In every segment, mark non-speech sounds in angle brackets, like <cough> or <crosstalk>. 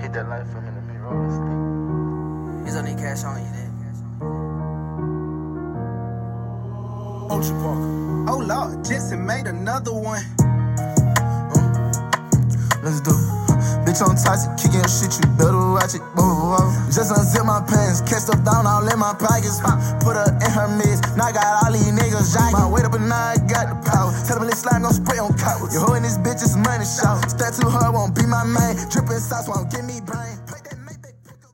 Hit that light for me in the mirror on the stick. It's only cash on you, then. Ocean Park. Oh Lord, Jensen made another one. Let's do it. Bitch on toxic, kicking your shit, you better watch it. Whoa, whoa, whoa. Just unzip my pants, catch stuff down all in my pockets. Put her in her midst, now I got all these niggas jogging. My weight up and now I got the power. Tell them this slime gon' spray on cowards. You holding this bitch is money shot. Step too hard, won't be my main. Drippin' sauce won't give me brain. Play that, make that pick up.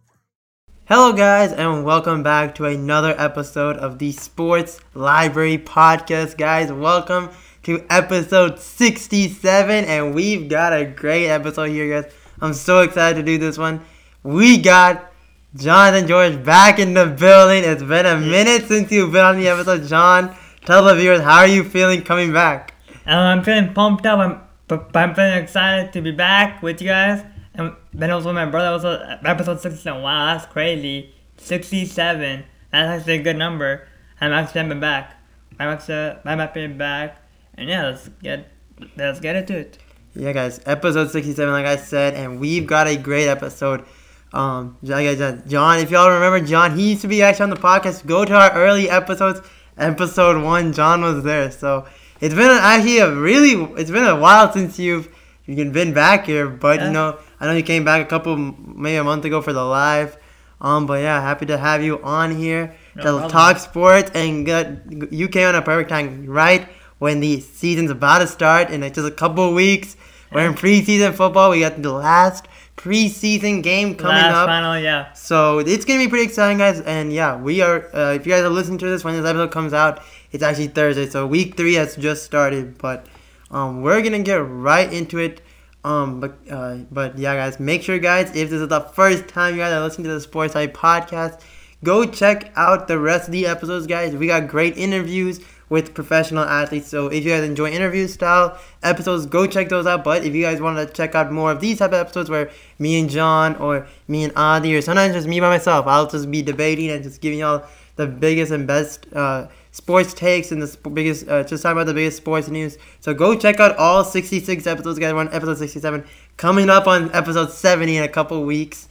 Hello, guys, and welcome back to another episode of the Sports Library Podcast. Guys, welcome to episode 67, and we've got a great episode here, guys. I'm so excited to do this one. We got Jonathan George back in the building. It's been a minute since you've been on the episode. John, tell the viewers, how are you feeling coming back? Um, I'm feeling pumped up. I'm, but I'm feeling excited to be back with you guys. And then also my brother also episode 67. Wow, that's crazy. 67. That's actually a good number. I'm actually I'm back. I'm actually I'm happy back. And yeah, let's get let's get into it. Yeah, guys, episode 67, like I said, and we've got a great episode. Um, John, if y'all remember, John, he used to be actually on the podcast. Go to our early episodes. Episode one, John was there. So it's been actually a really, it's been a while since you've you've been back here. But Yeah. you know, I know you came back a couple, maybe a month ago for the live. Um, but yeah, happy to have you on here No to problem. talk sports and get, you came on a perfect time, right when the season's about to start in like just a couple of weeks. We're in preseason football. We got the last preseason game coming Last up. final, yeah. So it's gonna be pretty exciting, guys. And yeah, we are. Uh, if you guys are listening to this when this episode comes out, it's actually Thursday. So week three has just started. But um, we're gonna get right into it. Um, but uh, but yeah, guys, make sure, guys, if this is the first time you guys are listening to the Sports Side podcast, go check out the rest of the episodes, guys. We got great interviews with professional athletes. So if you guys enjoy interview style episodes, go check those out. But if you guys want to check out more of these type of episodes where me and John or me and Adi or sometimes just me by myself, I'll just be debating and just giving y'all the biggest and best uh, sports takes and the sp- biggest, uh, just talking about the biggest sports news. So go check out all 66 episodes, guys. We're on episode 67, coming up on episode 70 in a couple weeks.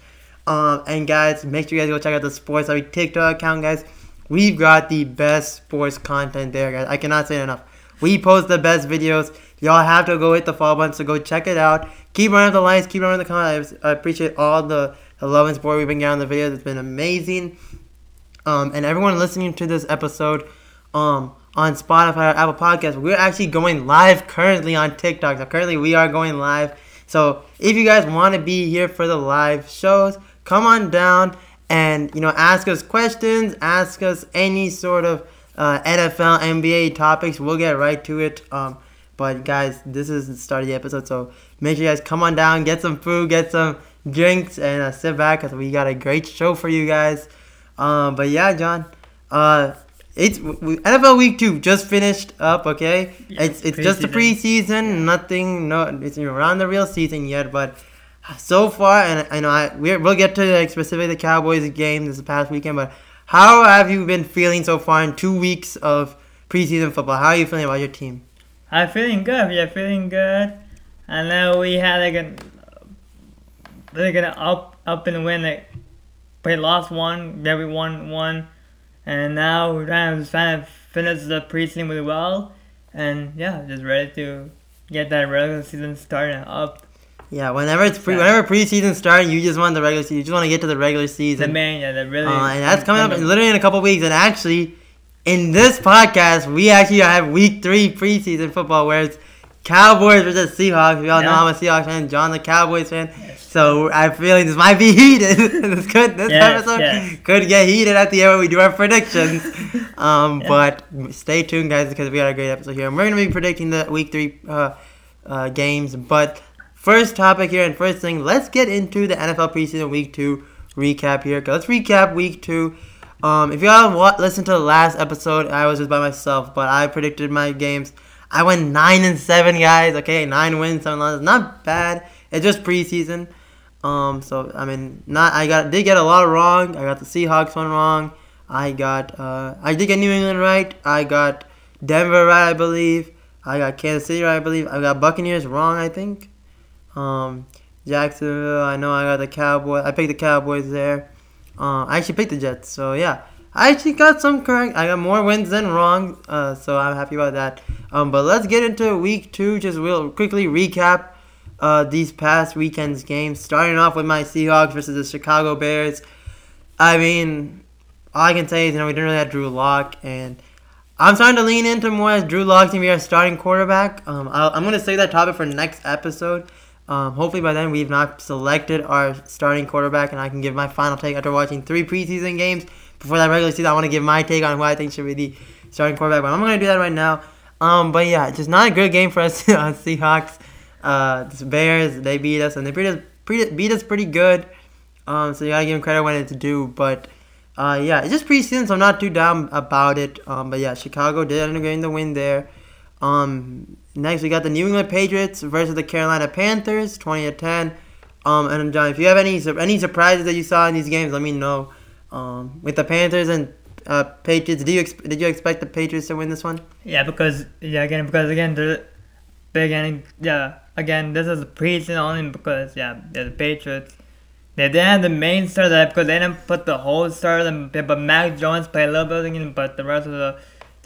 Um, and guys, make sure you guys go check out the Sports Library TikTok account, guys. We've got the best sports content there, guys. I cannot say enough. We post the best videos. Y'all have to go hit the follow button, so go check it out. Keep running the likes, keep running the comments. I I appreciate all the, the love and support we've been getting on the videos. It's been amazing. Um, and everyone listening to this episode um, on Spotify or Apple Podcasts, we're actually going live currently on TikTok. So currently we are going live. So if you guys want to be here for the live shows, come on down and you know ask us questions, ask us any sort of uh, NFL, NBA topics. We'll get right to it. Um, but guys, this is the start of the episode, so make sure you guys come on down, get some food, get some drinks, and uh, sit back because we got a great show for you guys. Um, but yeah, John, uh, it's we, NFL Week Two just finished up. Okay, Yeah, it's it's just the preseason. Nothing, no, it's around the real season yet. But so far, and I know I we're, we'll get to like specifically the Cowboys game this past weekend. But how have you been feeling so far in two weeks of preseason football? How are you feeling about your team? I'm feeling good. Yeah, feeling good. I know we had like a like an up up and win. Like we lost one, then we won one, and now we're trying to trying to finish the preseason really well. And yeah, just ready to get that regular season started up. Yeah, whenever it's pre, Yeah. whenever preseason starting, you just want the regular season. You just want to get to the regular season. The main, yeah, the really. Uh, and that's coming up literally in a couple weeks. And actually, in this podcast, we actually have week three preseason football where it's Cowboys versus Seahawks. We all know I'm a Seahawks fan. John, the Cowboys fan. So I'm feeling this might be <laughs> heated. this could this Yes, episode yes. could get heated at the end when we do our predictions. <laughs> um, Yeah. but stay tuned, guys, because we got a great episode here. And we're gonna be predicting the week three uh, uh, games. But first topic here and first thing, let's get into the NFL preseason week two recap here. Let's recap week two. Um, if y'all wa- listened to the last episode, I was just by myself, but I predicted my games. I went nine and seven, guys. Okay, nine wins, seven losses. Not bad. It's just preseason. Um, so I mean, not I got did get a lot wrong. I got the Seahawks one wrong. I got uh, I did get New England right. I got Denver right, I believe. I got Kansas City right, I believe. I got Buccaneers wrong, I think. Um, Jacksonville. I know I got the Cowboys. I picked the Cowboys there. Uh, I actually picked the Jets. So yeah, I actually got some correct. I got more wins than wrong. Uh, so I'm happy about that. Um, but let's get into week two. Just we'll quickly recap uh, these past weekend's games. Starting off with my Seahawks versus the Chicago Bears. I mean, all I can say is you know we didn't really have Drew Lock and. I'm starting to lean into more as Drew Lock to be our starting quarterback. Um, i am going to save that topic for next episode. Um, hopefully by then we've not selected our starting quarterback, and I can give my final take after watching three preseason games. Before that regular season, I want to give my take on who I think should be the starting quarterback, but I'm going to do that right now. Um, but yeah, just not a good game for us on <laughs> Seahawks. Uh, Bears, they beat us, and they beat us, beat us pretty good. Um, so you gotta give them credit when it's due. But uh, yeah, it's just preseason, so I'm not too down about it. Um, but yeah, Chicago did end up getting the win there. Um, next, we got the New England Patriots versus the Carolina Panthers, 20 to 10. Um, and John, if you have any any surprises that you saw in these games, let me know. Um, with the Panthers and uh, Patriots, did you ex- did you expect the Patriots to win this one? Yeah, because yeah, again, because again, the beginning, yeah, again, this is preseason only because yeah, the Patriots they didn't have the main starter because they didn't put the whole starter. But Mac Jones played a little bit but the rest of the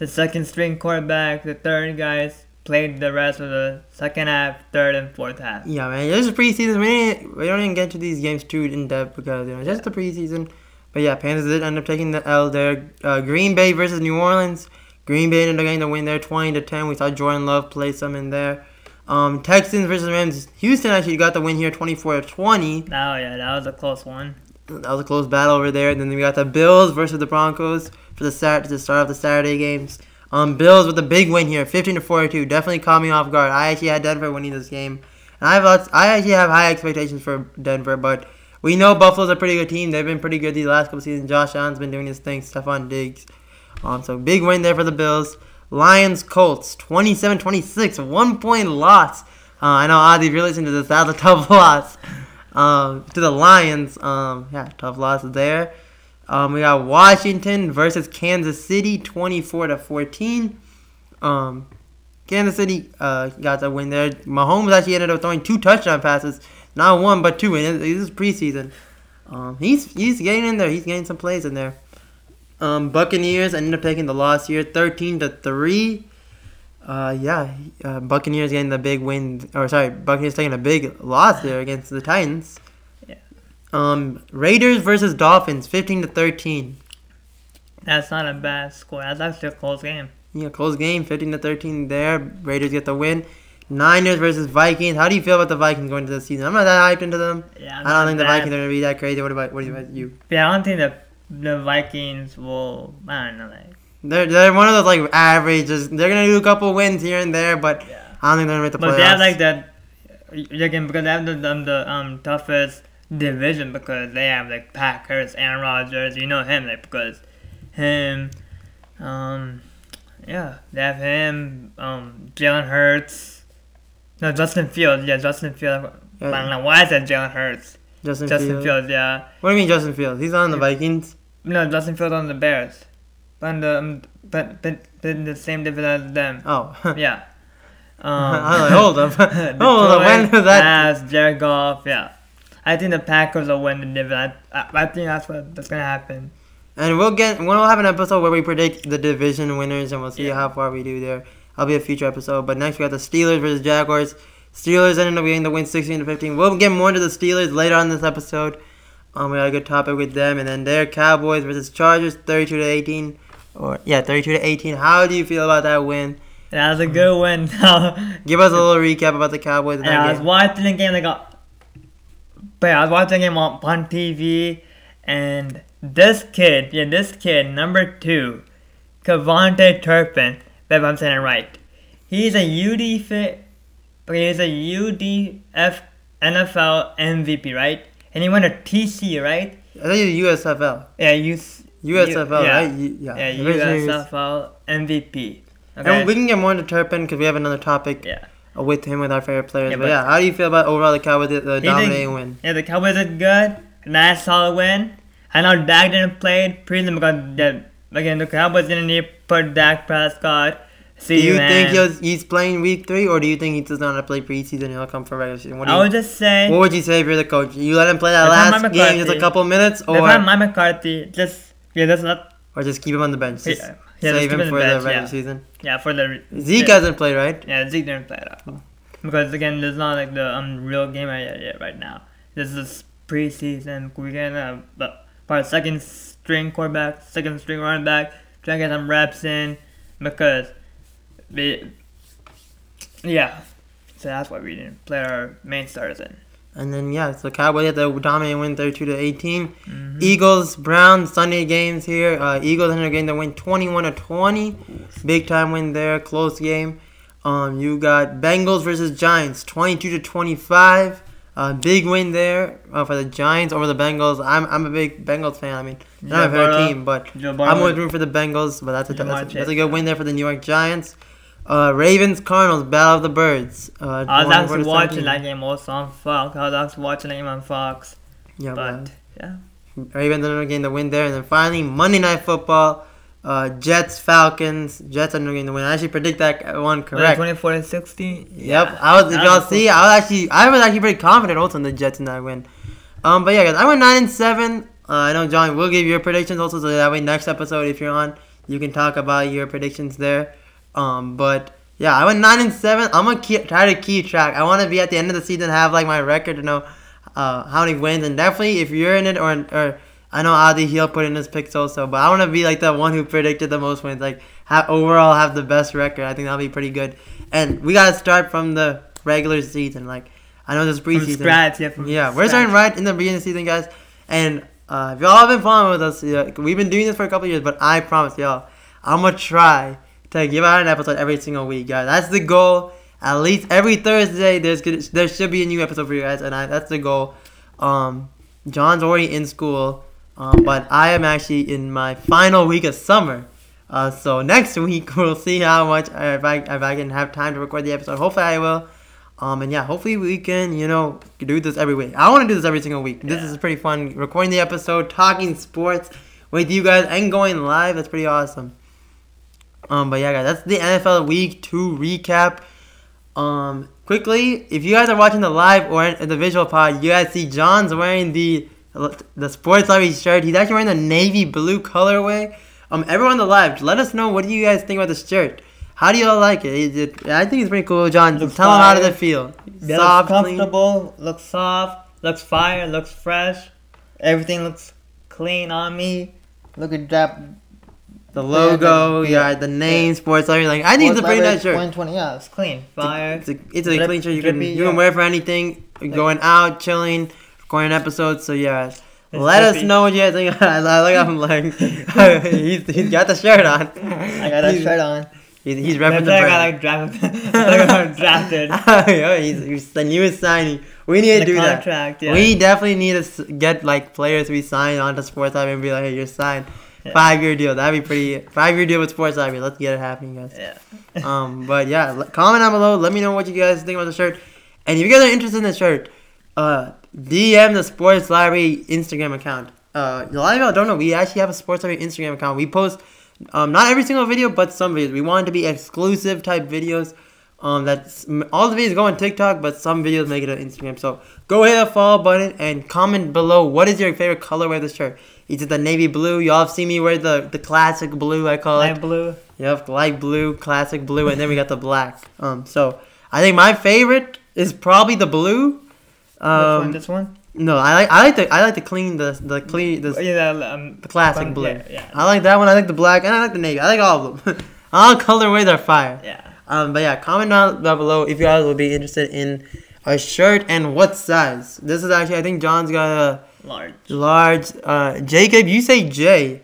the second string quarterback, the third guys played the rest of the second half, third and fourth half. Yeah, man, this is preseason. We we don't even get to these games too in depth because you know just the preseason. But yeah, Panthers did end up taking the L there. Uh, Green Bay versus New Orleans. Green Bay ended up getting the win there, twenty to ten. We saw Jordan Love play some in there. Um, Texans versus Rams. Houston actually got the win here, 24 to 20. Oh yeah, that was a close one. That was a close battle over there. And then we got the Bills versus the Broncos for the start to start of the Saturday games. Um, Bills with a big win here, 15 to 42. Definitely caught me off guard. I actually had Denver winning this game, and I have lots, I actually have high expectations for Denver, but we know Buffalo's a pretty good team. They've been pretty good these last couple seasons. Josh Allen's been doing his thing. Stefon Diggs. Um, so big win there for the Bills. Lions Colts 27 26, one point loss. Uh, I know, Adi, if you're listening to this, that's a tough <laughs> loss um, to the Lions. Um, yeah, tough loss there. Um, we got Washington versus Kansas City 24 to 14. Um, Kansas City uh, got the win there. Mahomes actually ended up throwing two touchdown passes, not one but two. And this is preseason. Um, he's he's getting in there. He's getting some plays in there. Um, Buccaneers ended up taking the loss here, thirteen to three. Uh, yeah, uh, Buccaneers getting the big win, or sorry, Buccaneers taking a big loss there against the Titans. Um, Raiders versus Dolphins, fifteen to thirteen. That's not a bad score. That's actually a close game. Yeah, close game, fifteen to thirteen. There, Raiders get the win. Niners versus Vikings. How do you feel about the Vikings going into the season? I'm not that hyped into them. Yeah, I don't think the Vikings are gonna be that crazy. What about what about you? Yeah, I don't think the the Vikings will. I don't know, like They're they're one of those like average. Just they're gonna do a couple wins here and there, but yeah. I don't think they're gonna make the But playoffs. they have like that. Again, because they have the, the, the um toughest division because they have like Packers, Aaron Rodgers. You know him like because him, um, yeah, they have him, um, Jalen Hurts. No, Justin Fields. Yeah, Justin Fields. I don't know why I said Jalen Hurts. Justin, Justin Fields. Fields. Yeah. What do you mean Justin Fields? He's on the Vikings. No, Justin Fields on the Bears. But on the um, but but but in the same division as them. Oh. <laughs> Yeah. Um, like, hold up. <laughs> <laughs> hold up. When did that? has Jared Goff. Yeah. I think the Packers will win the division. I, I, I think that's what that's gonna happen. And we'll get we'll have an episode where we predict the division winners and we'll see Yeah. how far we do there. That'll be a future episode. But next we got the Steelers versus Jaguars. Steelers ended up getting the win 16 to 15. We'll get more into the Steelers later on this episode. Um, we got a good topic with them, and then their Cowboys versus Chargers, 32 to 18. Or yeah, 32 to 18. How do you feel about that win? That was a good win. Give us a little recap about the Cowboys. And I was watching the game like a, but I was watching him on, on TV, and this kid, yeah, this kid, number two, KaVontae Turpin, if I'm saying it right, he's a UD fit, but he's a UDF NFL MVP, right? And he went to TC, right? I think it's USFL. Yeah, you. USFL, yeah, right? U- yeah. Yeah, USFL MVP. And we can get more into Turpin because we have another topic yeah. Uh, with him with our favorite players. Yeah, but, but- yeah, how do you feel about overall the Cowboys He dominating did- win? Yeah, the Cowboys are good. Nice solid win. I know Dak didn't play preseason because the, again the Cowboys didn't need to put Dak Prescott See do you man. think he's he's playing week three, or do you think he does not play preseason? He'll come for regular season. What, do I you, would just say what would you say if you're the coach? You let him play that last game, just a couple minutes, or if I'm Mike McCarthy, just yeah, that's not or just keep him on the bench. Just Yeah, yeah, just save keep him him on for the the regular yeah. season. yeah for the Zeke yeah, hasn't played, right? yeah Zeke didn't play at all because again there's not like the um real game yet, yet right now. This is preseason. We're getting a but our second string quarterback, second string running back, trying to get some reps in because the yeah. So that's why we didn't play our main starters in. And then yeah, so Cowboys had the dominant win 32 to 18. Mm-hmm. Eagles Browns Sunday games here. Uh, Eagles ended up getting the win 21 to 20. Big time win there, close game. Um, you got Bengals versus Giants 22 to 25. Uh, big win there uh, for the Giants over the Bengals. I'm, I'm a big Bengals fan. I mean, not my favorite team, but I'm always rooting for the Bengals. But that's a, that's, a, that's a good win there for the New York Giants. Uh, Ravens Cardinals Battle of the Birds. Uh, I was actually watching 17. that game also on Fox. I was actually watching that game on Fox. Yeah, man. But yeah. Ravens ended up getting the win there, and then finally Monday Night Football, uh, Jets Falcons. Jets ended up getting the win. I actually predict that one correct. Twenty four to sixty. Yep, I was. If y'all see, I was actually, I was actually pretty confident also in the Jets in that win. Um, but yeah, guys, I went nine and seven. Uh, I know John will give your predictions also, so that way next episode, if you're on, you can talk about your predictions there. Um, but yeah, I went nine and seven. I'm gonna keep, try to keep track. I want to be at the end of the season have like my record to know uh, how many wins, and definitely if you're in it or or I know Adi he'll put in his picks also, but I want to be like the one who predicted the most wins, like have, overall have the best record. I think that'll be pretty good. And we gotta start from the regular season. Like I know this From preseason. scratch, yeah. From Yeah, we're starting right in the beginning of the season, guys. And uh, if y'all have been following with us, yeah, we've been doing this for a couple years, but I promise y'all, I'm gonna try to give out an episode every single week, guys. That's the goal. At least every Thursday, there's gonna, there should be a new episode for you guys, and I, that's the goal. Um, John's already in school, um, but I am actually in my final week of summer. Uh, so next <laughs> week we'll see how much uh, if I if I can have time to record the episode. Hopefully I will. Um, and yeah, hopefully we can, you know, do this every week. I want to do this every single week. This is pretty fun. Recording the episode, talking sports with you guys, and going live. That's pretty awesome. Um, but yeah, guys, that's the NFL Week Two recap. Um, quickly, if you guys are watching the live or in the visual pod, you guys see John's wearing the the sports library shirt. He's actually wearing the navy blue colorway. Um, everyone on the live, let us know what do you guys think about the shirt. How do y'all like it? Is it I think it's pretty cool, John. Looks Tell them how does it feel? Yeah, Soft, looks clean. comfortable, looks soft, looks fire, looks fresh. Everything looks clean on me. Look at that. The logo, Yeah, yeah, the name, sports library. Like I think it's a pretty nice shirt. 120, yeah, it's clean. Fire. It's a, it's a Drip- clean shirt. You can drippy, you can wear it for anything. going out, chilling, recording episodes. So yeah, let us know what you guys think. <laughs> I look at him like <laughs> he's, he's got the shirt on. I got that shirt on. He's, he's repping the I brand. <laughs> got like drafted. I got drafted. yeah, he's, he's the newest signing. We need to The do that. contract, yeah. We definitely need to get like players we sign onto Sports Library and be like, hey, you're signed. <laughs> Yeah. Five year deal. That'd be pretty. Five year deal with Sports Library. Let's get it happening, guys. Yeah. Um, but yeah, comment down below. Let me know what you guys think about the shirt. And if you guys are interested in the shirt, uh, DM the Sports Library Instagram account. Uh, a lot of y'all don't know we actually have a Sports Library Instagram account. We post um, not every single video, but some videos. We want to be exclusive type videos. Um, that's all the videos go on TikTok, but some videos make it on Instagram. So go hit the follow button and comment below. What is your favorite colorway of the shirt? It the navy blue? Y'all have seen me wear the the classic blue. I call it. Light blue. Yep, light blue, classic blue, and then we got the black. Um, so I think my favorite is probably the blue. Which one? Um, This one? no, I like I like the I like the clean the the clean the, yeah, um, the classic um, blue. Yeah, yeah. I like that one. I like the black, and I like the navy. I like all of them. <laughs> all colorways are fire. yeah. Um, but yeah, comment down, down below if you guys would be interested in a shirt and what size. This is actually I think John's got a Large. large. Uh, Jacob, you say J.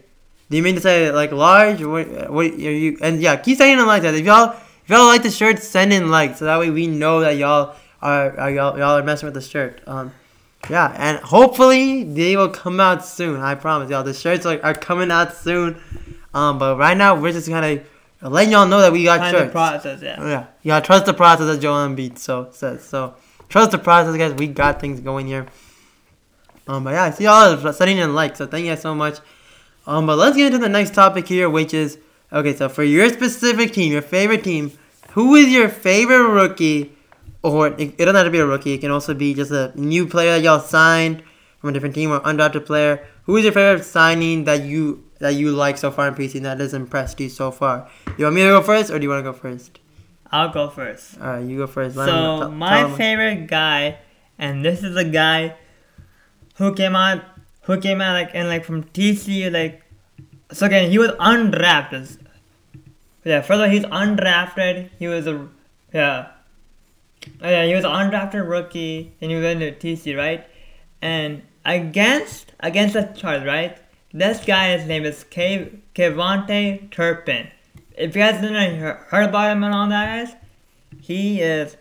Do you mean to say like large? What? What are you? And yeah, keep saying it like that. If y'all if y'all like the shirt, send in like so that way we know that y'all are, are y'all y'all are messing with the shirt. Um, yeah, and hopefully they will come out soon. I promise y'all. The shirts are, are coming out soon. Um, but right now we're just kind of letting y'all know that we got Kind of shirts. process, yeah. Yeah, gotta trust the process, as Joel Embiid so says. So trust the process, guys. We got things going here. Um, but yeah, I see y'all are sending in likes, so thank you guys so much. Um, but let's get into the next topic here, which is Okay, so for your specific team, your favorite team, who is your favorite rookie? Or it, it doesn't have to be a rookie. It can also be just a new player that y'all signed from a different team or undrafted player. Who is your favorite signing that you that you like so far in preseason that has impressed you so far? You want me to go first, or do you want to go first? I'll go first. All right, you go first. Let So tell- my favorite guy, and this is a guy who came out, who came out like and like from TCU, like so again he was undrafted. Yeah, first of all he's undrafted. He was a yeah, Oh, yeah he was undrafted rookie, and he in the TCU right, and against against the Chargers right. This guy, his name is Ke- KaVontae Turpin. If you guys didn't hear- heard about him and all that, guys, he is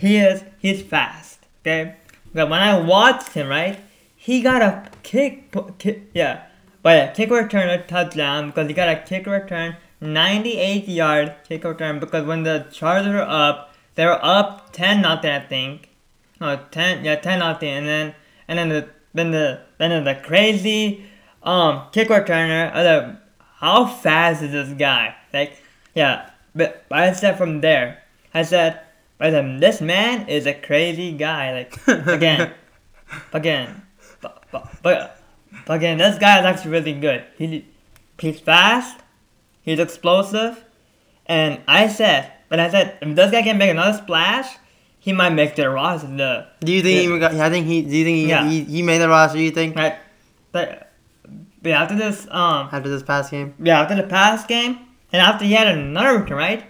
he is he's fast okay but when i watched him right he got a kick, kick yeah. But yeah kick return a touchdown because he got a kick return 98 yard kick return because when the chargers were up they were up 10 nothing i think. No 10 yeah 10 nothing and then and then the then the then the crazy um kick returner uh, the, how fast is this guy? Like yeah but, but i said from there I said, I said, this man is a crazy guy. Like <laughs> again, again, but, but, but, again, this guy is actually really good. He he's fast, he's explosive, and I said, but I said, if this guy can make another splash, he might make the roster. The Do you think Yeah. he got? I think he. Do you think he, Yeah. he, he made the roster? Do you think right, but, but after this, um, after this past game? Yeah, after the past game, and after he had another return, right?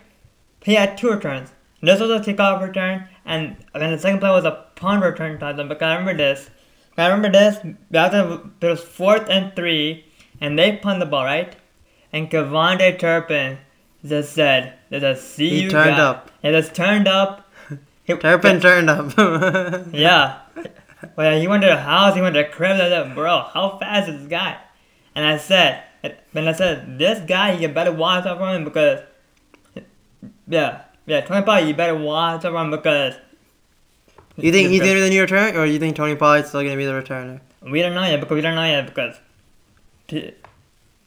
He had two returns. This was a kickoff return, and then the second play was a punt return touchdown. But I remember this. I remember this. It was fourth and three, and they punt the ball, right? And KaVontae Turpin just said, "There's a see He you turned guy." up. He just turned up. <laughs> He, Turpin turned up. <laughs> yeah. Well, he went to the house, he went to the crib, I said, bro, how fast is this guy? And I said, and I said, this guy, you better watch out for him because, yeah, yeah, Tony Pollard, you better watch out for him because. You think he's gonna be the new return, or you think Tony Pollard's still gonna be the returner? We don't know yet because we don't know yet because he,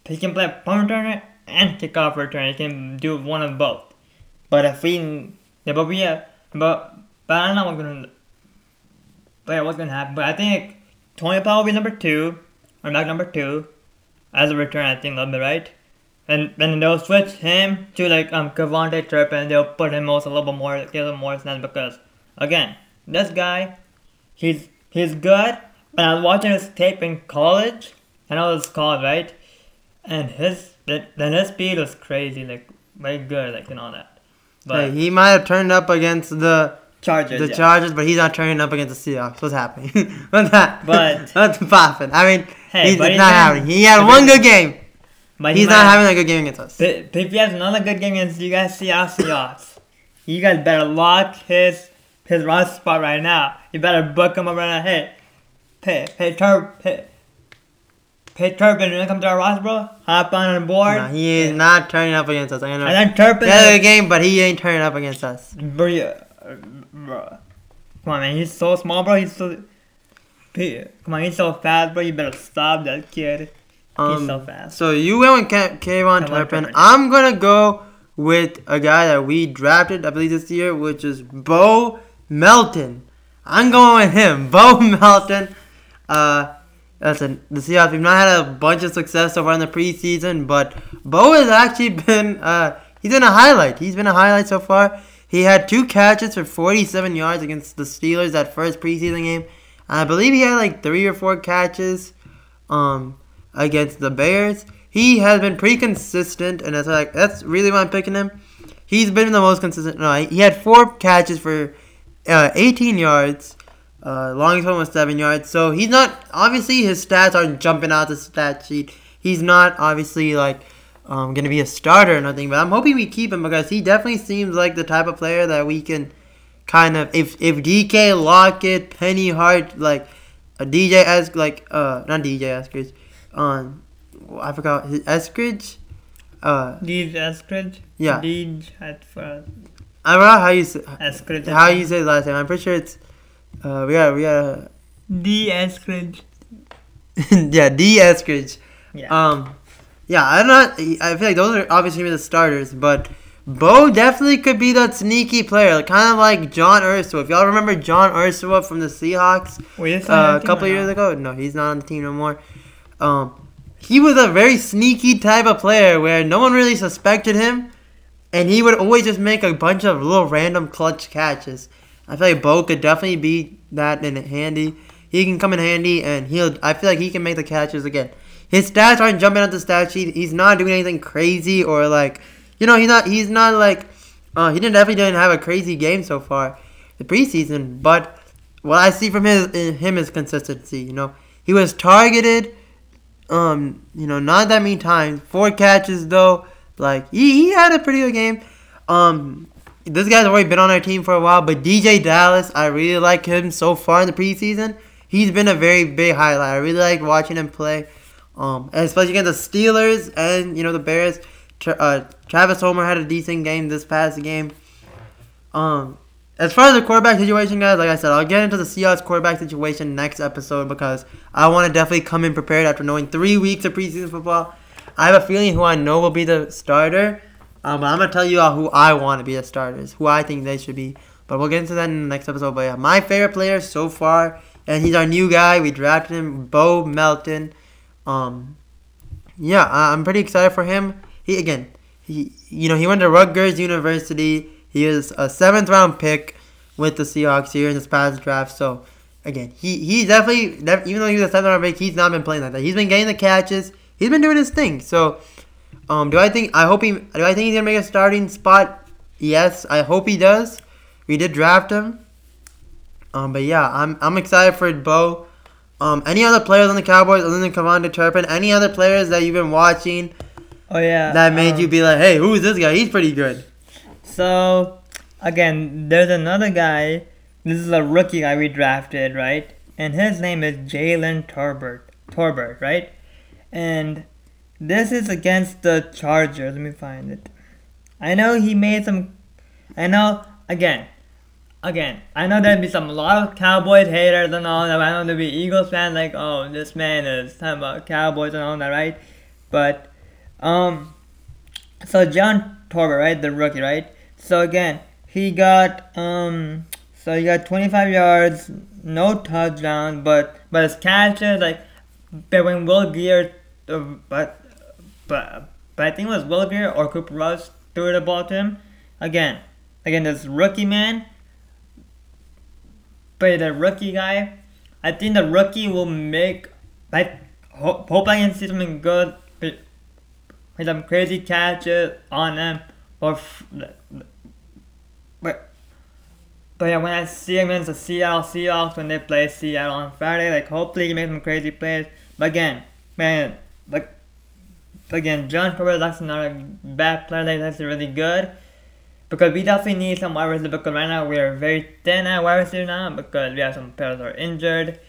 he can play punt returner and kickoff returner. He can do one of both. But if we, yeah, but we, uh, but but I don't know what's gonna, but what's gonna happen. But I think Tony Pollard will be number two, or not number two, as a return. I think a little bit right. And then they'll switch him to like um KaVontae Turpin. They'll put him also a little bit more, give him more snaps because again, this guy, he's he's good. But I was watching his tape in college. I know it's called right? And his then his speed was crazy, like very good, like and all that. But Hey, he might have turned up against the Chargers, the yeah. Chargers, but he's not turning up against the Seahawks. What's happening? <laughs> What's that? But- <laughs> what's popping? I mean, Hey, he's it's he not can- He had one good game. But He's might not having a good game against us. But, but if he has another good game against you guys, Seahawks, Seahawks, you guys better lock his his roster spot right now. You better book him up right now. Hey, pay pay Turp pay, pay Turpin. You wanna come to our roster, bro? Hop on the board. He is not turning up against us. I know. and then Turpin. He had a good game, but he ain't turning up against us. Bro, yeah, bro. Come on, man. He's so small, bro. He's so. Come on, he's so fast, bro. You better stop that kid. He's um, so fast. So you went with Kayvon Turpin. Turpin. I'm gonna go with a guy that we drafted, I believe this year, which is Bo Melton. I'm going with him, <laughs> Bo Melton. Uh, listen, the Seahawks we've not had a bunch of success so far in the preseason, but Bo has actually been uh, he's been a highlight. He's been a highlight so far. He had two catches for 47 yards against the Steelers that first preseason game. I believe he had like three or four catches. Um, against the Bears. He has been pretty consistent, and that's like that's really why I'm picking him. He's been the most consistent. No, he had four catches for uh, 18 yards. Uh, longest one was seven yards. So he's not obviously his stats aren't jumping out the stat sheet. He's not obviously like um, gonna be a starter or nothing. But I'm hoping we keep him because he definitely seems like the type of player that we can kind of if if DK Lockett, Penny Hart, like a DJ as like uh not DJ Eskridge, um I forgot his Eskridge, uh Deej Eskridge. Yeah. Deej at first. I don't know how you say how you say his last name. I'm pretty sure it's uh we got we got D Eskridge. <laughs> yeah D Eskridge. Yeah. Um, yeah, I'm not. I feel like those are obviously the starters, but Bo definitely could be that sneaky player, kind of like John Ursua. If y'all remember John Ursua from the Seahawks Wait, is he on uh, a couple years ago, no, he's not on the team no more. Um, he was a very sneaky type of player where no one really suspected him, and he would always just make a bunch of little random clutch catches. I feel like Bo could definitely be that in handy. He can come in handy, and he'll. I feel like he can make the catches again. His stats aren't jumping out the stat sheet. He's not doing anything crazy or like, you know, he's not. He's not like. Uh, he didn't definitely didn't have a crazy game so far, the preseason. But what I see from his him is consistency. You know, he was targeted. Um, you know, not that many times. Four catches though. Like he, he had a pretty good game. Um, this guy's already been on our team for a while, but DeeJay Dallas, I really like him so far in the preseason. He's been a very big highlight. I really like watching him play. Um, especially against the Steelers and you know the Bears. Tra- uh, Travis Homer had a decent game this past game. Um, as far as the quarterback situation, guys, like I said, I'll get into the Seahawks quarterback situation next episode because I want to definitely come in prepared after knowing three weeks of preseason football. I have a feeling who I know will be the starter, um, but I'm gonna tell you all who I want to be the starters, who I think they should be. But we'll get into that in the next episode. But yeah, my favorite player so far, and he's our new guy. We drafted him, Bo Melton. Um, yeah, I'm pretty excited for him. He again, he you know he went to Rutgers University. He is a seventh round pick with the Seahawks here in this past draft. So again, he he definitely even though he was a seventh round pick, he's not been playing like that. He's been getting the catches. He's been doing his thing. So um, do I think I hope he do I think he's gonna make a starting spot? Yes, I hope he does. We did draft him. Um, but yeah, I'm I'm excited for Bo. Um, any other players on the Cowboys other than KaVontae Turpin? Any other players that you've been watching Oh yeah. that made um, you be like, hey, who is this guy? He's pretty good. So, again, there's another guy. This is a rookie guy we drafted, right? And his name is Jalen Tolbert. Tolbert, right? And this is against the Chargers. Let me find it. I know he made some. I know again. Again, I know there'd be some a lot of Cowboys haters and all that. I know there'd be Eagles fans like, oh, this man is talking about Cowboys and all that, right? But, um, so John Tolbert, right, the rookie, right? So again, he got um, so he got 25 yards, no touchdown, but but his catches like, but when Will Grier, but but but I think it was Will Grier or Cooper Rush threw the ball to him. Again, again, this rookie man, but the rookie guy, I think the rookie will make I hope, hope I can see something good. With some crazy catches on them, or but but yeah, when I see him against the Seattle Seahawks when they play Seattle on Friday, like hopefully he makes some crazy plays. But again, man, like again, John Corbett is not a bad player. He's actually really good. Because we definitely need some wide receivers because right now we are very thin at wide receiver now because we have some players that are injured.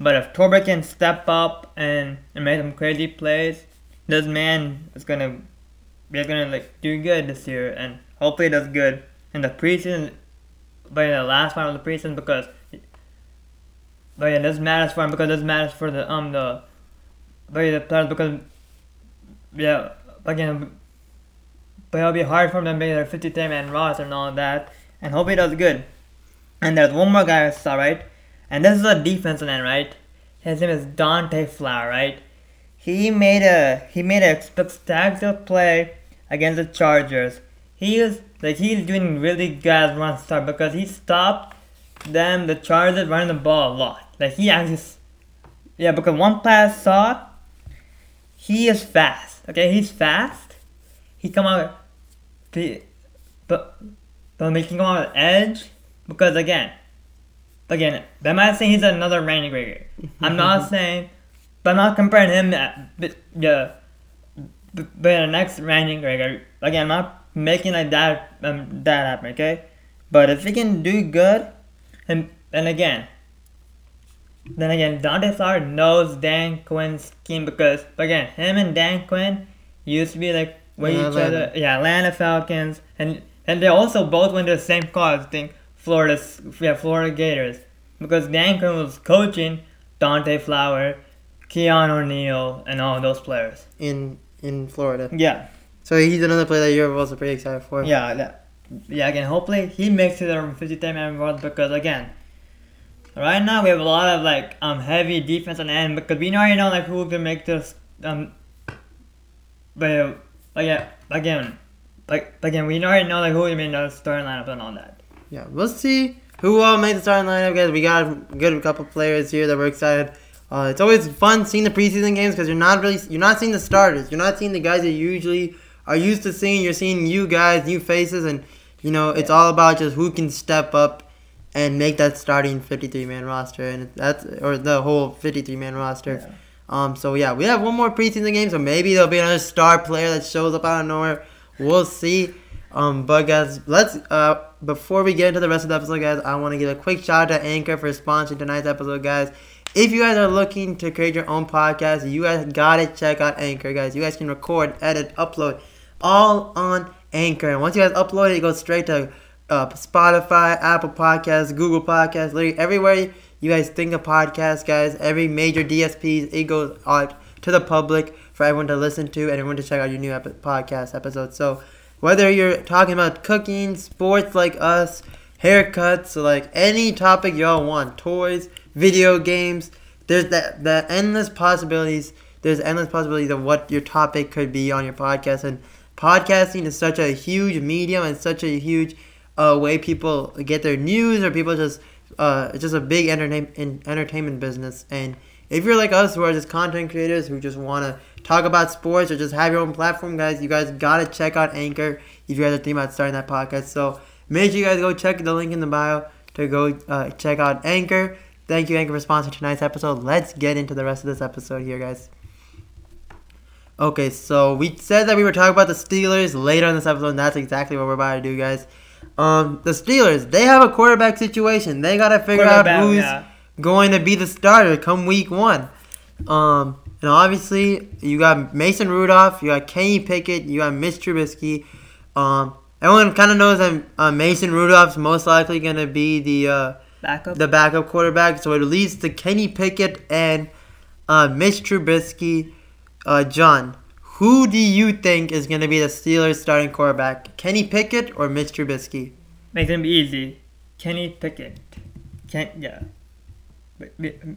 But if Tolbert can step up and, and make some crazy plays, this man is gonna we're gonna like do good this year and hopefully does good in the preseason but in the last part of the preseason because but yeah this matters for him because this matters for the um the the players because yeah again but it'll be hard for them to make their 53 man roster and all that and hope he does good and there's one more guy I saw right and this is a defensive end right his name is Dante Fowler right he made a he made a spectacular play against the Chargers. He is like he's doing really good as run stop because he stopped them the Chargers running the ball a lot. Like he actually, yeah, because one I saw, he is fast. Okay, he's fast. He come out, he, but but he can come out edge because again, again, I'm not saying he's another Randy Gregory. I'm not <laughs> saying. But I'm not comparing him to but, yeah, but but the next Randy Gregory. Again, I'm not making like that um, that happen, okay? But if he can do good, and and again, then again, Dante Fowler knows Dan Quinn's scheme because again, him and Dan Quinn used to be like with Yeah, each other. Atlanta. Yeah, Atlanta Falcons, and and they also both went to the same college. I think Florida, yeah, Florida Gators, because Dan Quinn was coaching Dante Fowler, Keanu Neal, and all those players. in in Florida. Yeah, So he's another player that you're also pretty excited for. yeah, that, yeah. Again, hopefully he makes it around 53 man because again, right now we have a lot of like um heavy defense on the end because we already know like who can make this um. But uh, again, again, like again, we already know like who can make the starting lineup and all that. Yeah, we'll see who all made the starting lineup, guys. We got a good couple players here that we're excited. Uh, it's always fun seeing the preseason games because you're not really you're not seeing the starters. You're not seeing the guys that you usually are used to seeing. You're seeing new guys, new faces, and you know it's all about just who can step up and make that starting 53 man roster, and that's or the whole 53 man roster. Yeah. Um, so yeah, we have one more preseason game, so maybe there'll be another star player that shows up out of nowhere. We'll see. Um, but guys, let's uh before we get into the rest of the episode, guys, I want to give a quick shout out to Anchor for sponsoring tonight's episode, guys. If you guys are looking to create your own podcast, you guys gotta check out Anchor, guys. You guys can record, edit, upload, all on Anchor. And once you guys upload it, it goes straight to uh, Spotify, Apple Podcasts, Google Podcasts, literally everywhere you guys think of podcasts, guys. Every major DSPs, it goes out to the public for everyone to listen to and everyone to check out your new epi- podcast episodes. So whether you're talking about cooking, sports like us, haircuts, like any topic y'all want, toys, video games, there's that the endless possibilities. There's endless possibilities of what your topic could be on your podcast, and podcasting is such a huge medium and such a huge uh, way people get their news or people just uh, it's just a big entertain in, entertainment business. And if you're like us who are just content creators who just want to talk about sports or just have your own platform, guys, you guys gotta check out Anchor if you guys are thinking about starting that podcast. So make sure you guys go check the link in the bio to go uh, check out Anchor. Thank you, Anchor, for sponsoring tonight's episode. Let's get into the rest of this episode here, guys. Okay, so we said that we were talking about the Steelers later in this episode, and that's exactly what we're about to do, guys. Um, the Steelers, they have a quarterback situation. They gotta figure out who's yeah. going to be the starter come week one. Um, and obviously you got Mason Rudolph, you got Kenny Pickett, you got Mitch Trubisky. Um, everyone kind of knows that uh, Mason Rudolph's most likely gonna be the uh, Backup. the backup quarterback. So it leads to Kenny Pickett and uh, Mitch Trubisky. Uh, John, who do you think is going to be the Steelers starting quarterback? Kenny Pickett or Mitch Trubisky? Makes it easy. Kenny Pickett. Can yeah.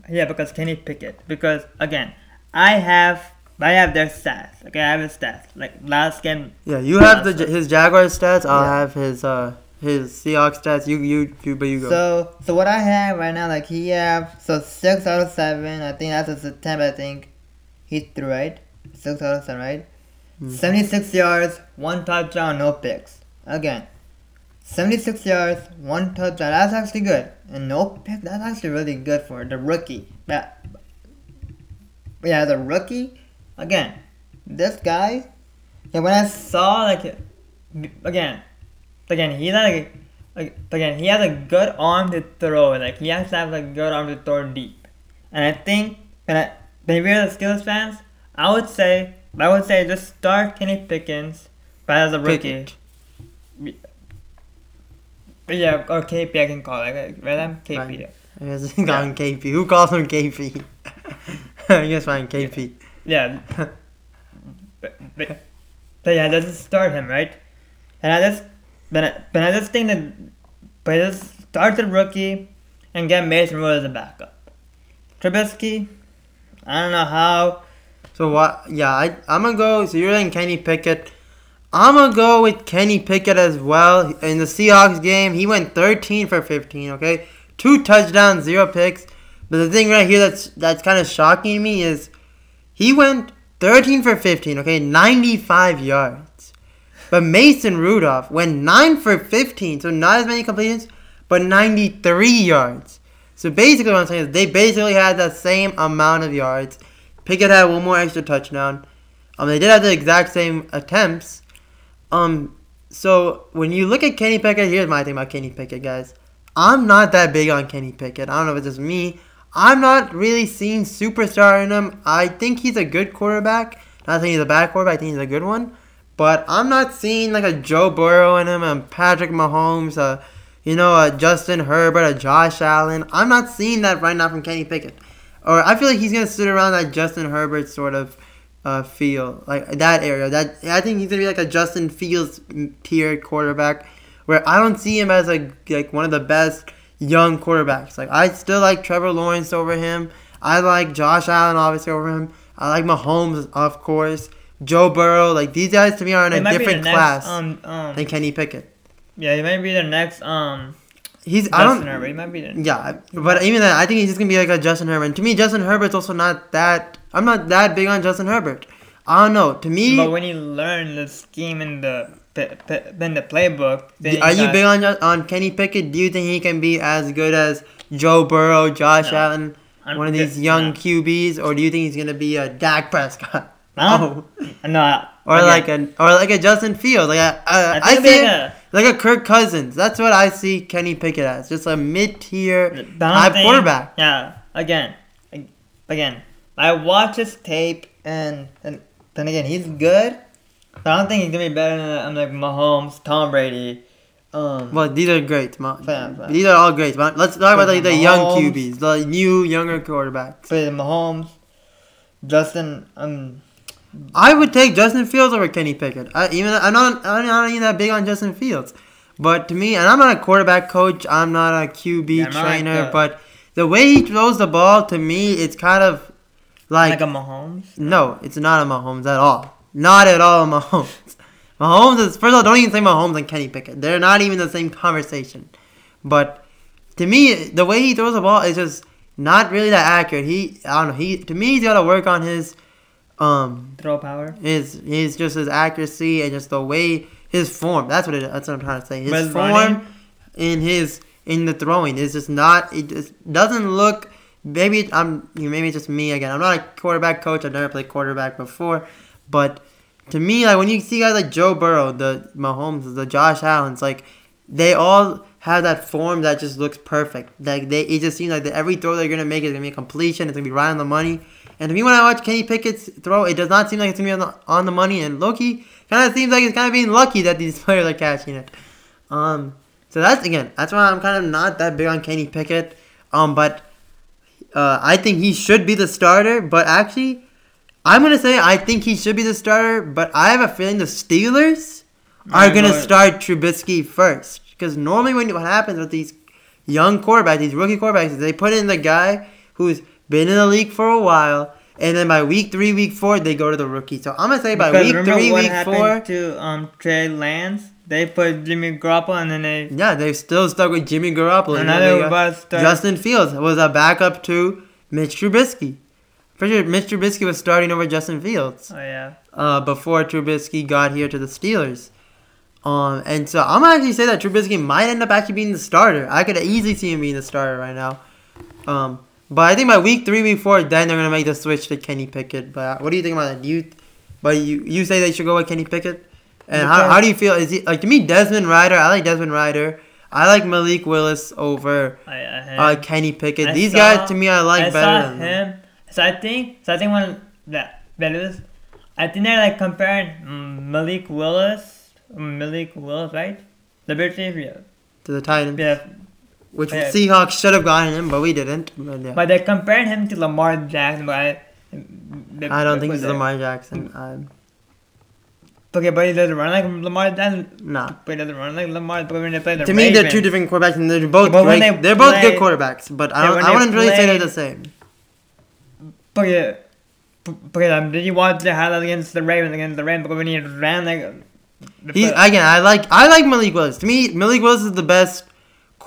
Yeah, because Kenny Pickett. Because again, I have I have their stats. Okay, I have his stats. Like last game, Yeah, you have the his Jaguars stats. I'll Yeah. have his uh his Seahawks stats. You you you but you go. So so what I have right now, like he have so six out of seven. I think that's a attempt. I think he threw right. Six out of seven, right? Mm-hmm. Seventy six yards, one touchdown, no picks. Again, seventy six yards, one touchdown. That's actually good, and no pick. That's actually really good for the rookie. That yeah, the rookie. Again, this guy. Yeah, when I saw like again, again he like like again he has a good arm to throw. Like he has to have a good arm to throw deep. And I think and I, you're the Steelers fans, I would say I would say just start Kenny Pickens, but as a rookie. Pickett. Yeah, or KP I can call it. Right? I'm KP. Right. Yeah. I guess he got him KP. Who calls him KP? <laughs> I guess fine, KP. Yeah. but, but, but yeah, just start him, right? And I just, but I, but I just think that, but I just start the rookie and get Mason Rudolph as a backup. Trubisky, I don't know how. So what? Yeah, I I'm gonna go. So you're saying Kenny Pickett. I'm gonna go with Kenny Pickett as well. In the Seahawks game, he went 13 for 15. Okay, two touchdowns, zero picks. But the thing right here that's that's kind of shocking me is he went 13 for 15. Okay, 95 yards. But Mason Rudolph went 9 for 15, so not as many completions, but 93 yards. So basically, what I'm saying is they basically had the same amount of yards. Pickett had one more extra touchdown. Um, they did have the exact same attempts. Um, so when you look at Kenny Pickett, here's my thing about Kenny Pickett, guys. I'm not that big on Kenny Pickett. I don't know if it's just me. I'm not really seeing superstar in him. I think he's a good quarterback. Not saying he's a bad quarterback. I think he's a good one. But I'm not seeing like a Joe Burrow in him, and Patrick Mahomes, uh, you know, a Justin Herbert, a Josh Allen. I'm not seeing that right now from Kenny Pickett. Or I feel like he's gonna sit around that Justin Herbert sort of uh, feel like that area. That I think he's gonna be like a Justin Fields tier quarterback, where I don't see him as like like one of the best young quarterbacks. Like I still like Trevor Lawrence over him. I like Josh Allen obviously over him. I like Mahomes of course. Joe Burrow, like these guys to me are in a might be the different next, class Um, um, than Kenny Pickett. yeah, he might be the next um He's I don't Herbert. He might be the Yeah, but even then, I think he's just gonna be like a Justin Herbert. And to me, Justin Herbert's also not that. I'm not that big on Justin Herbert. I don't know. To me, But when you learn the scheme in the p- the playbook, then are you got- big on on Kenny Pickett? Do you think he can be as good as Joe Burrow, Josh No. Allen, I'm one of these young no. QBs, or do you think he's gonna be a Dak Prescott? No. <laughs> No. or okay. like a or like a Justin Fields. Like a, I I see like like a Kirk Cousins. That's what I see Kenny Pickett as. Just a mid tier The only type thing- quarterback. Yeah. Again, again, I watch his tape, and, and then again, he's good. But I don't think he's gonna be better than um, like Mahomes, Tom Brady. Um, Well, these are great. Ma- Fair, fair. These are all great. But let's talk about like, the young QBs, the new younger quarterbacks. for Mahomes, Justin. Um, I would take Justin Fields over Kenny Pickett. I, even I'm not I'm not even that big on Justin Fields, but to me, and I'm not a quarterback coach. I'm not a QB Yeah, I'm like trainer, the- but the way he throws the ball to me, it's kind of like, like a Mahomes. no, it's not a Mahomes at all. Not at all, a <laughs> Mahomes. Mahomes is first of all, don't even say Mahomes and Kenny Pickett. They're not even the same conversation. But to me, the way he throws the ball is just not really that accurate. He, I don't know. He to me, he's got to work on his um Throw power. his his just his accuracy and just the way his form. That's what it. That's what I'm trying to say. His But form running- in his in the throwing is just not. It just doesn't look. Maybe I'm. Maybe it's just me again. I'm not a quarterback coach. I've never played quarterback before, but to me, like when you see guys like Joe Burrow, the Mahomes, the Josh Allen's, like they all have that form that just looks perfect. Like they, it just seems like that every throw they're gonna make is gonna be a completion. It's gonna be right on the money. And to me, when I watch Kenny Pickett's throw, it does not seem like it's gonna be on the, on the money. And lowkey kind of seems like it's kind of being lucky that these <laughs> players are catching it. Um, so that's again, that's why I'm kind of not that big on Kenny Pickett. Um, but uh, I think he should be the starter. But actually, I'm gonna say I think he should be the starter. But I have a feeling the Steelers are gonna start Trubisky first because normally when what happens with these young quarterbacks, these rookie quarterbacks, is they put in the guy who's been in the league for a while. And then by week three, week four, they go to the rookie. So I'm gonna say by Because week three, what week happened four, to um Trey Lance? They put Jimmy Garoppolo and then they Yeah, they're still stuck with Jimmy Garoppolo. And they about start- Justin Fields was a backup to Mitch Trubisky. Pretty sure Mitch Trubisky was starting over Justin Fields oh yeah. uh, before Trubisky got here to the Steelers. Um, and so I'm gonna actually say that Trubisky might end up actually being the starter. I could easily see him being the starter right now. Um, but I think by week three, week four, then they're gonna make the switch to Kenny Pickett. But what do you think about that? Do you, but you you say they should go with Kenny Pickett? And how, how do you feel? Is he like to me Desmond Ryder? I like Desmond Ryder. I like Malik Willis over I, I, uh, Kenny Pickett. I These saw- guys to me I like better than them. him. So I think. So I think when that that is, I think they're like comparing mm, Malik Willis, Malik Willis, right? The Bears to the Titans, yeah. Which yeah. Seahawks should have gotten him, but we didn't. But yeah. But they're comparing him to Lamar Jackson. But I, I don't think he's but- Lamar Jackson. I'm Okay, but he doesn't run like Lamar Jackson. nah. But he doesn't run like Lamar. But when they play the To me, they're two different quarterbacks, and they're both great. They they're both good quarterbacks, but I don't. I wouldn't really say they're the same. But yeah, but yeah, um, did you watch the highlight against the Ravens against the Ravens? Because when he ran like, play- again. I like. I like Malik Willis. To me, Malik Willis is the best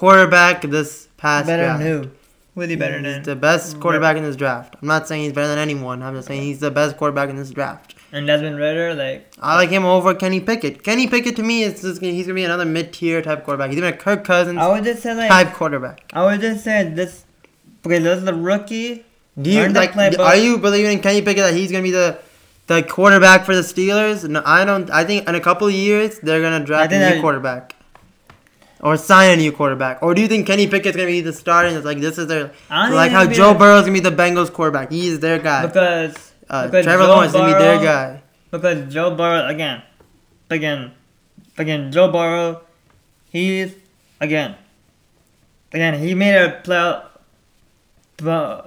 quarterback this past better draft. than who? Really better He's than the best quarterback in this draft. I'm not saying he's better than anyone. I'm just saying he's the best quarterback in this draft. and Desmond Ridder. Like I like him over Kenny Pickett. Kenny Pickett to me is just, gonna- he's gonna be another mid-tier type quarterback. He's gonna be a Kirk Cousins I would just say like type quarterback. I would just say this. Okay, this is the rookie. Do you Learn the like? playbook. Are you believing in Kenny Pickett that he's gonna be the the quarterback for the Steelers? No, I don't. I think in a couple of years they're gonna draft a new quarterback. Or sign a new quarterback, or do you think Kenny Pickett's gonna be the starter? And it's like this is their like how Joe Burrow's gonna be the Bengals quarterback. He's their guy. Because Uh, because Trevor Joe Lawrence is gonna be their Burrow- guy. Because Joe Burrow again, again, again, Joe Burrow, he's again, again, he made a play, play,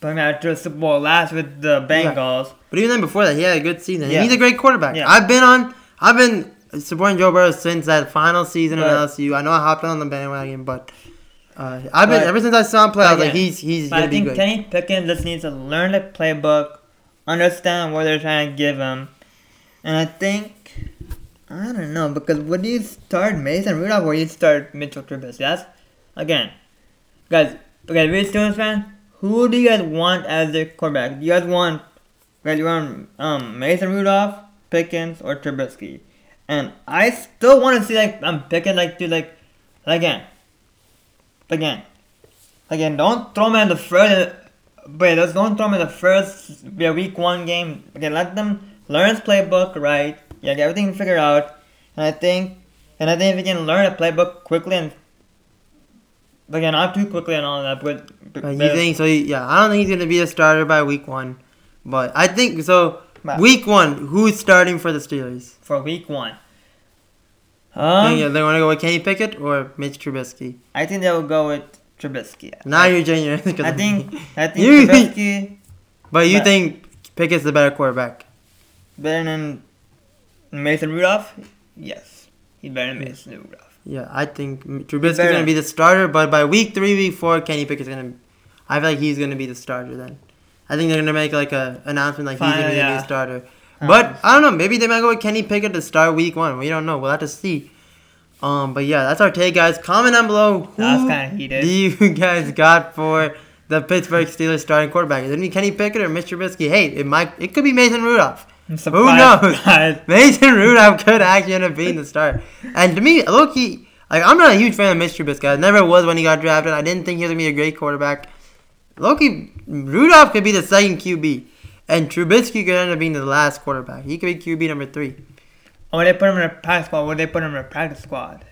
put him out to the Super Bowl last with the Bengals. But even then, before that, he had a good season. Yeah. He's a great quarterback. Yeah. I've been on. I've been supporting Joe Burrow since that final season But- LSU. I know I hopped on the bandwagon, but uh, I've been But- ever since I saw him play. I was like, he's he's But I think good. Kenny Pickett just needs to learn the playbook, understand what they're trying to give him, and I think I don't know because would you start Mason Rudolph or you start Mitchell Trubisky? That's again, guys. Okay, a Steelers fan, who do you guys want as your quarterback? Do you guys want, guys, you want um Mason Rudolph, Pickens, or Trubisky? And I still want to see like I'm picking like dude like again, again. Again, don't throw me in the first. Wait, let's don't throw me in the first week one game. Okay, let them learn his playbook right. Yeah, get everything figured out. And I think, and I think if you can learn a playbook quickly and again, not too quickly and all that, but, but you think so? Yeah, I don't think he's gonna be a starter by week one, but I think so. Wow. Week one, who's starting for the Steelers? for week one? Um, they're gonna go with Kenny Pickett or Mitch Trubisky. I think they will go with Trubisky. Now I, you're changing your answer 'cause I think I think You Trubisky <laughs> But you but- think Pickett's the better quarterback? better than Mason Rudolph. Yes, he's better than Mason Rudolph. Yeah, I think Trubisky's better. gonna be the starter, but by week three, week four, Kenny Pickett's gonna. I feel like he's gonna be the starter then. I think they're gonna make like a announcement like he's gonna be the new starter. Um, But I don't know. Maybe they might go with Kenny Pickett to start week one. We don't know. We'll have to see. Um, but yeah, that's our take, guys. Comment down below who That heated. do you <laughs> guys got for the Pittsburgh Steelers starting quarterback? Is it be Kenny Pickett or Mr. Trubisky? Hey, it might. It could be Mason Rudolph. Who knows? <laughs> <laughs> Mason Rudolph could actually end up being the start. And to me, lowkey, like I'm not a huge fan of Mr. Trubisky. I never was when he got drafted. I didn't think he was gonna be a great quarterback. Loki Rudolph could be the second QB, and Trubisky could end up being the last quarterback. He could be QB number three. Or they put him in a practice squad, or they put him in a practice squad.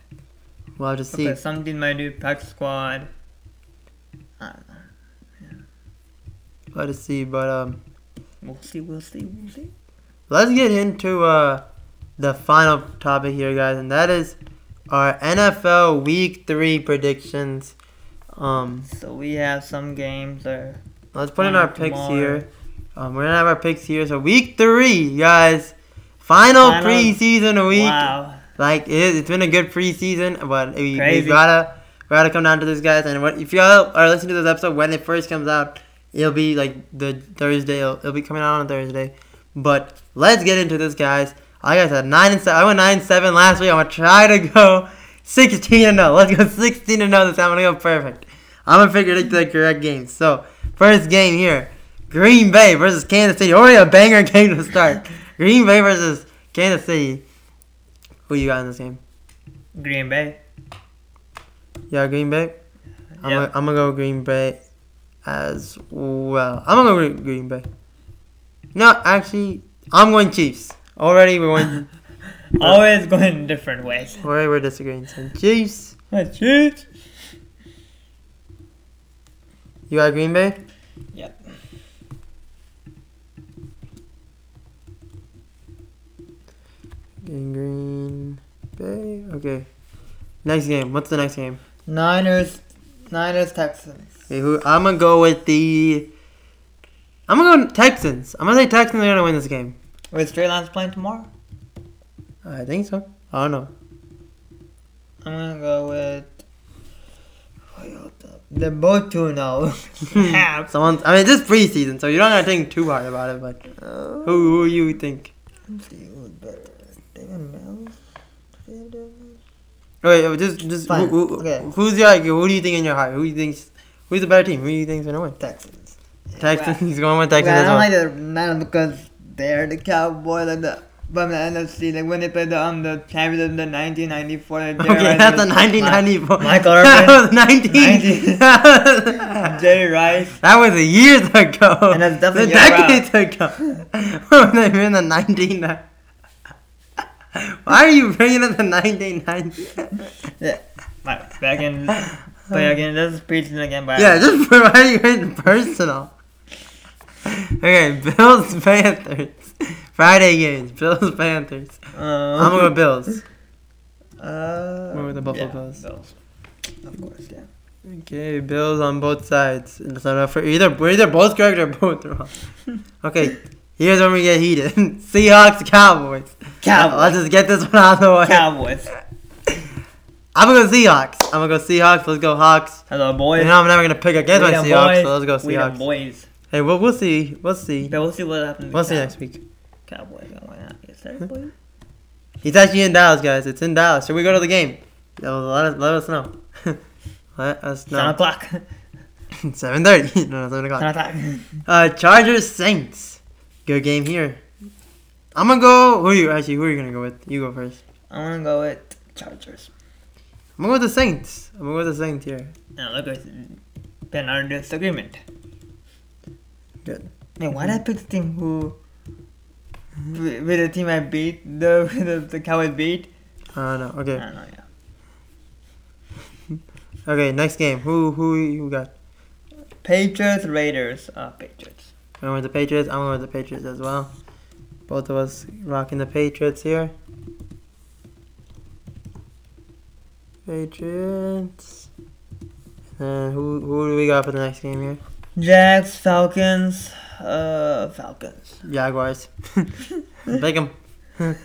We'll have to see. Because some might do practice squad. I don't know. We'll have to see. But um, We'll see, we'll see, we'll see. let's get into uh the final topic here, guys, and that is our NFL Week Three predictions. Um, So we have some games there. Let's put in our picks tomorrow. here. Um, we're gonna have our picks here. So week three, guys. Final, Final- preseason week. Wow. Like it, it's been a good preseason, but we, we gotta we gotta come down to this, guys. And what if y'all are listening to this episode when it first comes out, it'll be like the Thursday. It'll, it'll be coming out on Thursday. But let's get into this, guys. Like I said, nine and seven. I went nine and seven last week. I'm gonna try to go <laughs> sixteen and zero. Let's go sixteen and zero this time. I'm gonna go perfect. I'm gonna figure out the correct games. So first game here, Green Bay versus Kansas City. Already a banger <laughs> game to start. Green Bay versus Kansas City. Who you got in this game? Green Bay. Yeah, Green Bay. I'm, Yeah. gonna, I'm gonna go Green Bay as well. I'm gonna go Green- Bay. No, actually, I'm going Chiefs. Already we're going. <laughs> Always going different ways. already we're disagreeing. So Chiefs. Cheats. You got Green Bay. Yep. In Green Bay. Okay. Next game. What's the next game? Niners. Niners Texans. Okay, who? I'm gonna go with the. I'm gonna go Texans. I'm gonna say Texans are gonna win this game. Wait, Straight Line's playing tomorrow? I think so. I don't know. I'm gonna go with. Wait, hold up. They're both 2 0. <laughs> Someone. I mean, this preseason, so you're not gonna think too hard about it. But who? Who you think? Wait, wait, just, just who, who, okay. who's your, like, who do you think in your heart? Who do you think's, who's the better team? Who do you think's gonna win? Texans. Texans. <laughs> He's going with Texans Okay, I don't well. like the Niners because they're the Cowboys and the from the NFC. Like when they played the um the champions in the 1994. like, Jerry Okay, Rice that's the was- 1994. Michael that Irvin. was 19. Ma- <laughs> Jerry Rice. that was a years ago. And that's definitely the your decades ago. <laughs> when they were in the 19. <laughs> Why are you bringing up the 1990s? Yeah. Right, back in. But again, this is preaching again. But Yeah, just why are you getting personal? Okay, Bills Panthers. <laughs> Friday games. <laughs> Bills Panthers. Um, I'm gonna go Bills. Uh, Where were the Buffalo yeah, Bills? Bills. Of course, yeah. Okay, Bills on both sides. It's not enough for either. We're either both correct or both wrong. <laughs> Okay, here's when we get heated. Seahawks, Cowboys. Cowboys. Let's just get this one out of the way. Cowboys. I'm gonna go Seahawks. I'm gonna go Seahawks. Let's go Hawks. Hello, boys. You know I'm never gonna pick against We my Seahawks, boys. so let's go Seahawks. We boys. Hey, we'll, we'll see. We'll see. But we'll see what happens. We'll see Cow- next week. Cowboys. going not? Yes, sir, boy. He's actually in Dallas, guys. It's in Dallas. Should we go to the game? Yo, let us, let us know. <laughs> let us know. Seven o'clock. <laughs> Seven thirty. <laughs> no, seven o'clock. Seven o'clock. Uh, Chargers Saints. Good game here. I'm gonna go. Who are you actually? Who are you gonna go with? You go first. I'm gonna go with Chargers. I'm gonna go with the Saints. I'm gonna go with the Saints here. Now look at been our disagreement. Good. Man, why did I pick the team who with the team I beat the the, the Cowboys beat? Uh, no. I Okay. don't know. Yeah. <laughs> Okay. Next game. Who who you got? Patriots Raiders. Uh, Patriots. I'm with the Patriots. I'm with the Patriots as well. Both of us rocking the Patriots here. Patriots. And who who do we got for the next game here? Jags Falcons. Uh, Falcons. Jaguars. <laughs> Pick 'em. <laughs>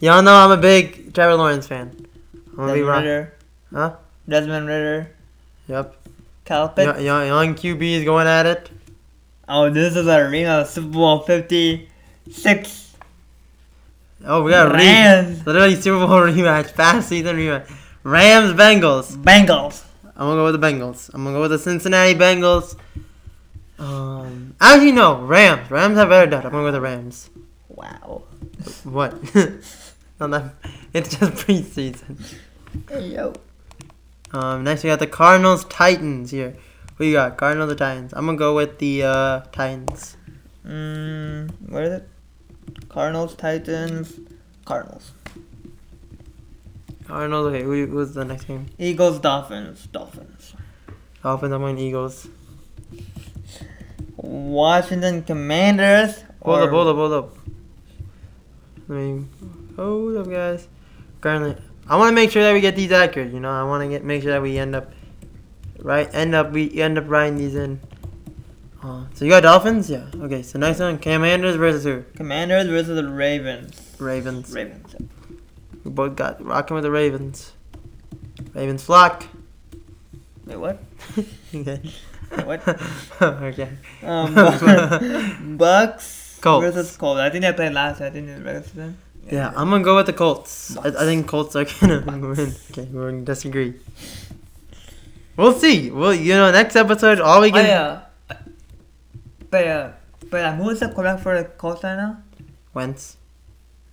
Y'all know I'm a big Trevor Lawrence fan. I'm gonna be Desmond rock. Ridder. Huh? Desmond Ridder. Yep. Kyle Pitts. Young, young, QB is going at it. Oh, this is a arena Super Bowl 56. Oh, we got a re- Rams. literally Super Bowl <laughs> rematch, fast season rematch. Rams Bengals. Bengals. I'm gonna go with the Bengals. I'm gonna go with the Cincinnati Bengals. Um, actually no, Rams. Rams have better depth. I'm gonna go with the Rams. Wow. What? <laughs> That. It's just preseason. Hey, yo. Um, next we got the Cardinals Titans here. Who you got? Cardinals or Titans? I'm gonna go with the uh, Titans. Mm, what is it? Cardinals, Titans, Cardinals. Cardinals. Okay, who, who's the next game? Eagles, Dolphins, Dolphins. Dolphins. I'm going Eagles. Washington Commanders. Hold up, hold up, hold up. Let me hold up, guys. Currently, I want to make sure that we get these accurate. You know, I want to get make sure that we end up right. End up we end up writing these in. Uh, so you got Dolphins, yeah. Okay, so next one, Commanders versus who? Commanders versus the Ravens. Ravens. Ravens. We both got rocking with the Ravens. Ravens flock. Wait, what? <laughs> okay. <laughs> What? <laughs> okay. Um, <laughs> Bucks Colts. versus Colts. I think they played last. I think in the regular season. Yeah, I'm gonna go with the Colts. I, I think Colts are gonna win. Okay, we're gonna disagree. We'll see. Well, you know, next episode, all we Oh, can. yeah. But uh, but uh, who is the quarterback for the Colts right now? Wentz,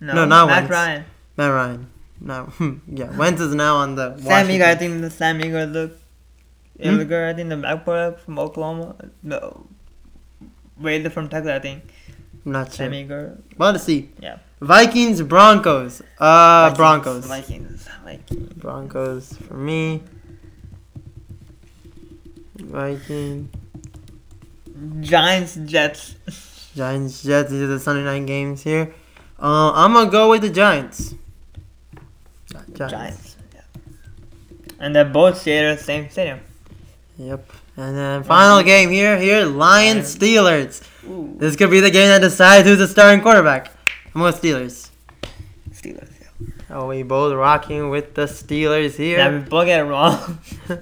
No, No, not Matt Wentz. Ryan. Matt Ryan. No, yeah, Wentz is now on the. Sam Washington. Eager, I think the Sam Eager look. Hmm? girl, I think the quarterback from Oklahoma. No, Raider from Texas, I think. I'm not sure. Sam Eager. Well, to see. Yeah. Vikings, Broncos. Uh, Vikings, Broncos. Vikings. Vikings. Broncos for me. Viking. Giants, Jets. Giants, Jets. These are the Sunday night games here. Uh, I'm gonna go with the Giants. Giants. Giants. Yeah. And they're both share the same stadium. Yep. And then final game here. Here, Lions, Steelers. Ooh. This could be the game that decides who's the starting quarterback. I'm going with Steelers. Steelers. Yeah. Oh, we both rocking with the Steelers here. Yeah, we both get it wrong. <laughs>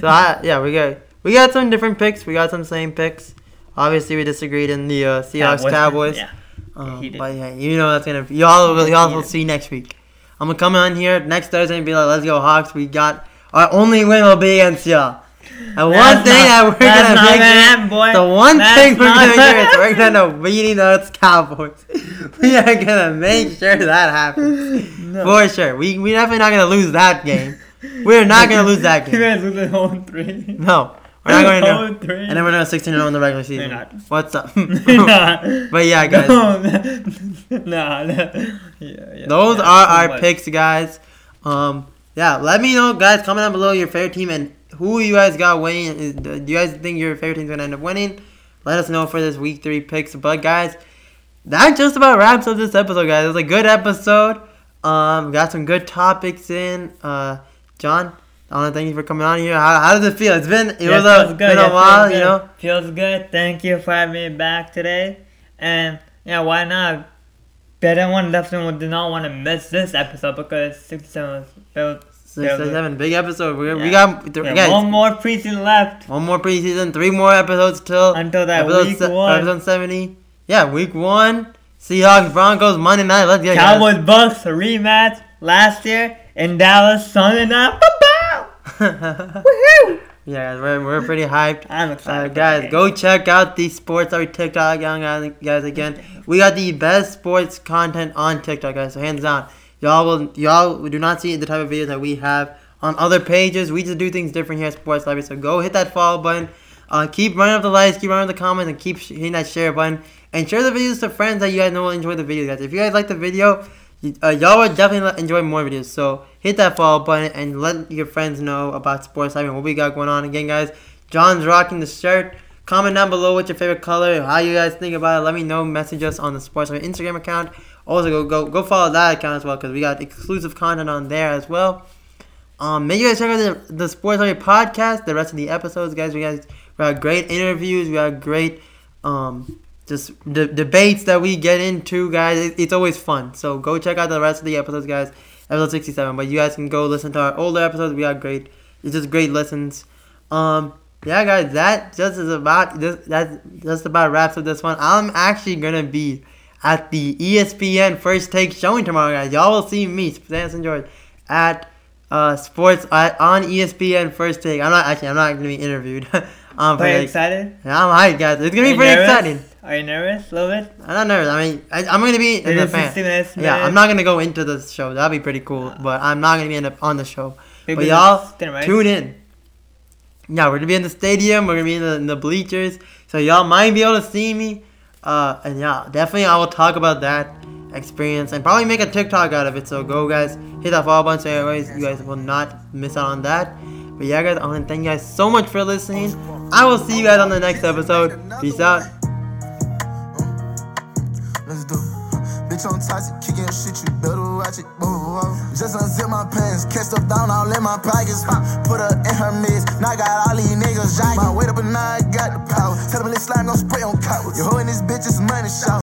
So I, yeah, we got we got some different picks. We got some same picks. Obviously, we disagreed in the uh, Seahawks Cowboys. Yeah. Um, but yeah, you know that's gonna y'all will y'all will see next week. I'm gonna come on here next Thursday and be like, "Let's go Hawks!" We got our only win will be against y'all. And one thing not- that we're gonna not make gonna happen, the one That's thing we're not gonna do gonna is we're gonna beat those Cowboys. <laughs> we are gonna make sure that happens <laughs> No. for sure. We we definitely not gonna lose that game. We're not gonna lose that <laughs> game. You game. guys lose at home three. No, we're not going to. Three. And then we're gonna 16 0 in the regular season. not. What's up? but yeah, guys. No, nah, nah. Yeah, yeah. Those yeah, are our much. picks, guys. Um, yeah, let me know, guys. Comment down below your favorite team and who you guys got winning. Is- Do you guys think your favorite team's gonna end up winning? Let us know for this week three picks. But guys, that just about wraps up this episode, guys. It was a good episode. Um, got some good topics in. Uh, John, I want to thank you for coming on here. How, how does it feel? It's been it Yeah, was a, good. been Yeah, a while, you good. know. Feels good. Thank you for having me back today. And yeah, why not? But I want definitely did not want to miss this episode because 67 was felt. Six, six, seven, big episode. We, we got th- Yeah, guys, one more preseason left one more preseason, three more episodes till until that episode, week se- one. episode seventy. Yeah, week one. Seahawks, Broncos, Monday night. Let's get it, guys. Cowboys Bucks rematch last year in Dallas Sunday night. <laughs> Woohoo! yeah, guys, we're, we're pretty hyped. I'm Uh, excited. for guys, go check out the Sports Our TikTok, guys. Again, we got the best sports content on TikTok, guys. So hands down, y'all will y'all do not see the type of videos that we have on other pages. We just do things different here at Sports Library. So go hit that follow button. Uh, keep running up the likes, keep running up the comments, and keep hitting that share button. And share the videos to friends that you guys know will enjoy the video, guys. If you guys like the video, uh, y'all would definitely enjoy more videos. So hit that follow button and let your friends know about Sports Live and what we got going on. Again, guys, John's rocking the shirt. Comment down below what your favorite color, how you guys think about it. Let me know. Message us on the Sports Live Instagram account. Also, go go go follow that account as well because we got exclusive content on there as well. Um, make sure you guys check out the, the Sports Live podcast. The rest of the episodes, guys. We guys we got great interviews. We got great um just de- debates that we get into, guys. It, it's always fun. So go check out the rest of the episodes, guys. Episode 67. But you guys can go listen to our older episodes. We got great, it's just great listens. Um, yeah, guys, that just is about this. That just about wraps up this one. I'm actually gonna be at the ESPN First Take showing tomorrow, guys. Y'all will see me, Samson George, at uh sports at, on ESPN First Take. I'm not actually. I'm not gonna be interviewed. <laughs> um, Are but, you like, excited? yeah, I'm hyped, guys. It's gonna be pretty nervous? exciting. Are you nervous a little bit? I'm not nervous. I mean, I, I'm gonna be in the fan. minutes, Yeah. I'm not gonna go into the show. That'd be pretty cool. But I'm not gonna be in the, on the show. But y'all tune in. Yeah, we're gonna be in the stadium. We're gonna be in the, in the bleachers, so y'all might be able to see me. Uh, and yeah, definitely I will talk about that experience and probably make a TikTok out of it. So go guys, hit that follow button so anyways you guys will not miss out on that. But yeah, guys, I want to thank you guys so much for listening. I will see you guys on the next episode. Peace out. Bitch, I'm toxic, kicking shit, you better watch it. Just unzip my pants, catch stuff down all in my pockets. Put her in her midst, now I got all these niggas jocking. My weight up and now I got the power. Tell them let's slime, gon' spray on cowards. Your hoe in this bitch is money shot.